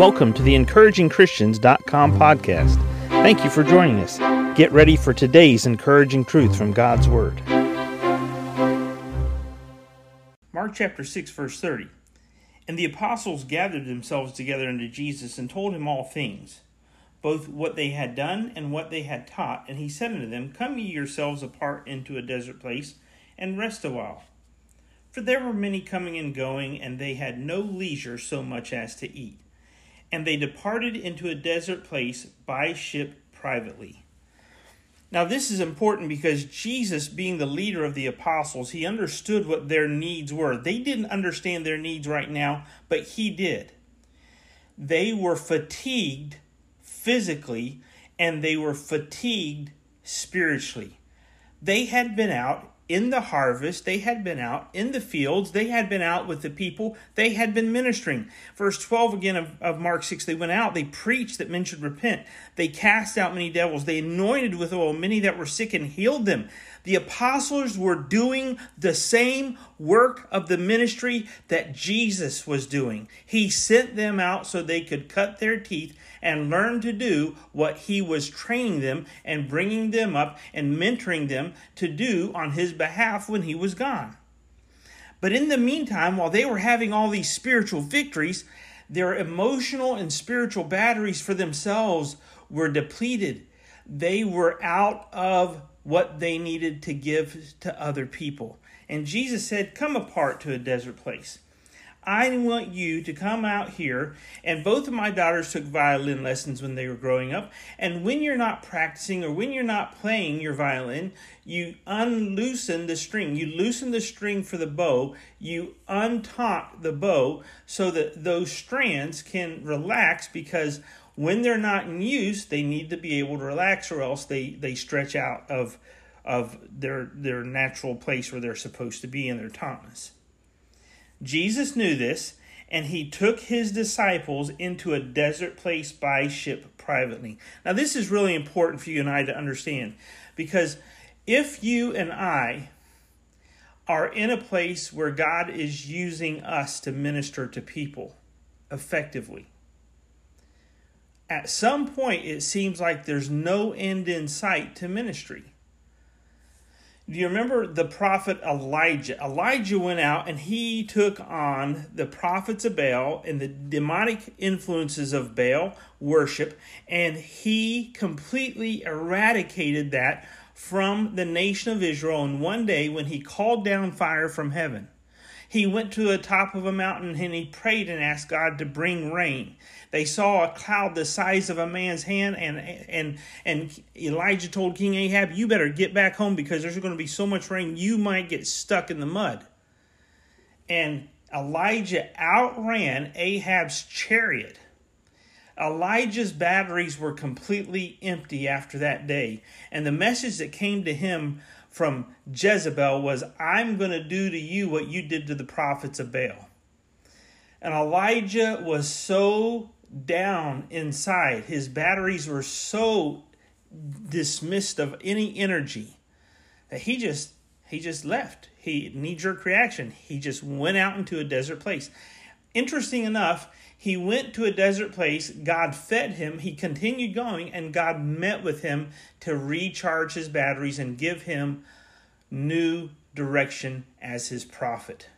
Welcome to the encouragingchristians.com podcast. Thank you for joining us. Get ready for today's encouraging truth from God's Word. Mark chapter 6, verse 30. And the apostles gathered themselves together unto Jesus and told him all things, both what they had done and what they had taught. And he said unto them, Come ye yourselves apart into a desert place and rest a while. For there were many coming and going, and they had no leisure so much as to eat. And they departed into a desert place by ship privately. Now, this is important because Jesus, being the leader of the apostles, he understood what their needs were. They didn't understand their needs right now, but he did. They were fatigued physically and they were fatigued spiritually. They had been out in the harvest, they had been out in the fields, they had been out with the people, they had been ministering. Verse 12 again of, of Mark 6 they went out, they preached that men should repent, they cast out many devils, they anointed with oil many that were sick and healed them. The apostles were doing the same work of the ministry that Jesus was doing. He sent them out so they could cut their teeth and learn to do what he was training them and bringing them up and mentoring them to do on his behalf when he was gone. But in the meantime, while they were having all these spiritual victories, their emotional and spiritual batteries for themselves were depleted. They were out of what they needed to give to other people. And Jesus said, Come apart to a desert place. I want you to come out here. And both of my daughters took violin lessons when they were growing up. And when you're not practicing or when you're not playing your violin, you unloosen the string. You loosen the string for the bow. You untaut the bow so that those strands can relax because when they're not in use, they need to be able to relax or else they, they stretch out of of their their natural place where they're supposed to be in their tautness. Jesus knew this, and he took his disciples into a desert place by ship privately. Now, this is really important for you and I to understand because if you and I are in a place where God is using us to minister to people effectively, at some point it seems like there's no end in sight to ministry. Do you remember the prophet Elijah? Elijah went out and he took on the prophets of Baal and the demonic influences of Baal worship, and he completely eradicated that from the nation of Israel in one day when he called down fire from heaven. He went to the top of a mountain and he prayed and asked God to bring rain. They saw a cloud the size of a man's hand, and and and Elijah told King Ahab, "You better get back home because there's going to be so much rain you might get stuck in the mud." And Elijah outran Ahab's chariot. Elijah's batteries were completely empty after that day, and the message that came to him from Jezebel was, I'm going to do to you what you did to the prophets of Baal. And Elijah was so down inside, his batteries were so dismissed of any energy that he just he just left. He knee jerk reaction. He just went out into a desert place. Interesting enough, he went to a desert place, God fed him, he continued going, and God met with him to recharge his batteries and give him new direction as his prophet.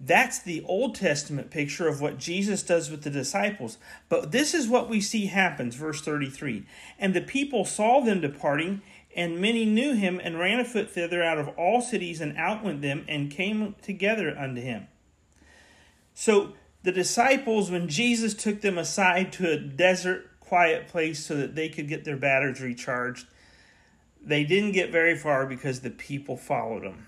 That's the Old Testament picture of what Jesus does with the disciples. But this is what we see happens, verse 33. And the people saw them departing, and many knew him, and ran afoot thither out of all cities, and outwent them, and came together unto him. So the disciples, when Jesus took them aside to a desert, quiet place so that they could get their batteries recharged, they didn't get very far because the people followed them.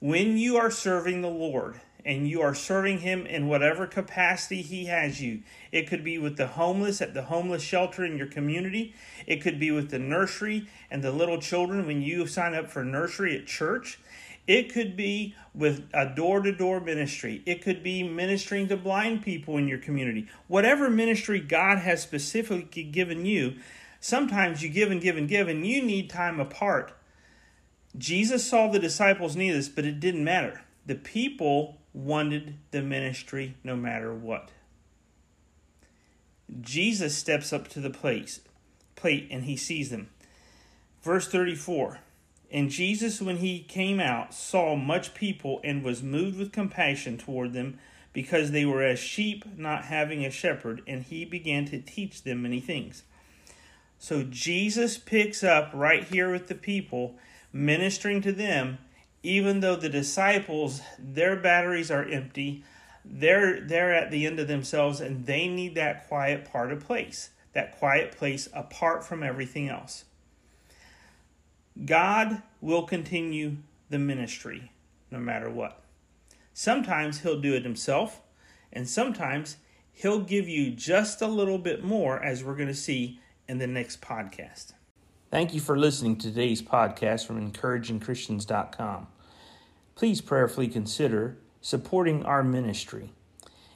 When you are serving the Lord and you are serving Him in whatever capacity He has you, it could be with the homeless at the homeless shelter in your community, it could be with the nursery and the little children when you sign up for nursery at church. It could be with a door to door ministry. It could be ministering to blind people in your community. Whatever ministry God has specifically given you, sometimes you give and give and give, and you need time apart. Jesus saw the disciples need this, but it didn't matter. The people wanted the ministry no matter what. Jesus steps up to the place, plate and he sees them. Verse 34 And Jesus, when he came out, saw much people and was moved with compassion toward them because they were as sheep not having a shepherd, and he began to teach them many things. So Jesus picks up right here with the people, ministering to them, even though the disciples, their batteries are empty, they're they're at the end of themselves and they need that quiet part of place, that quiet place apart from everything else. God will continue the ministry no matter what. Sometimes he'll do it himself, and sometimes he'll give you just a little bit more as we're going to see in the next podcast. Thank you for listening to today's podcast from encouragingchristians.com. Please prayerfully consider supporting our ministry.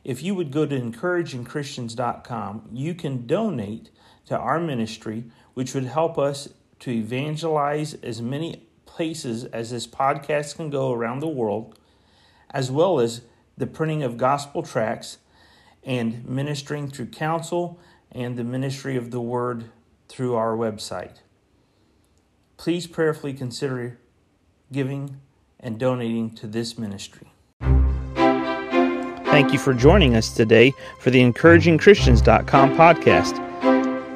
If you would go to encouragingchristians.com, you can donate to our ministry, which would help us to evangelize as many places as this podcast can go around the world, as well as the printing of gospel tracts and ministering through counsel and the ministry of the word through our website. Please prayerfully consider giving and donating to this ministry. Thank you for joining us today for the encouragingchristians.com podcast.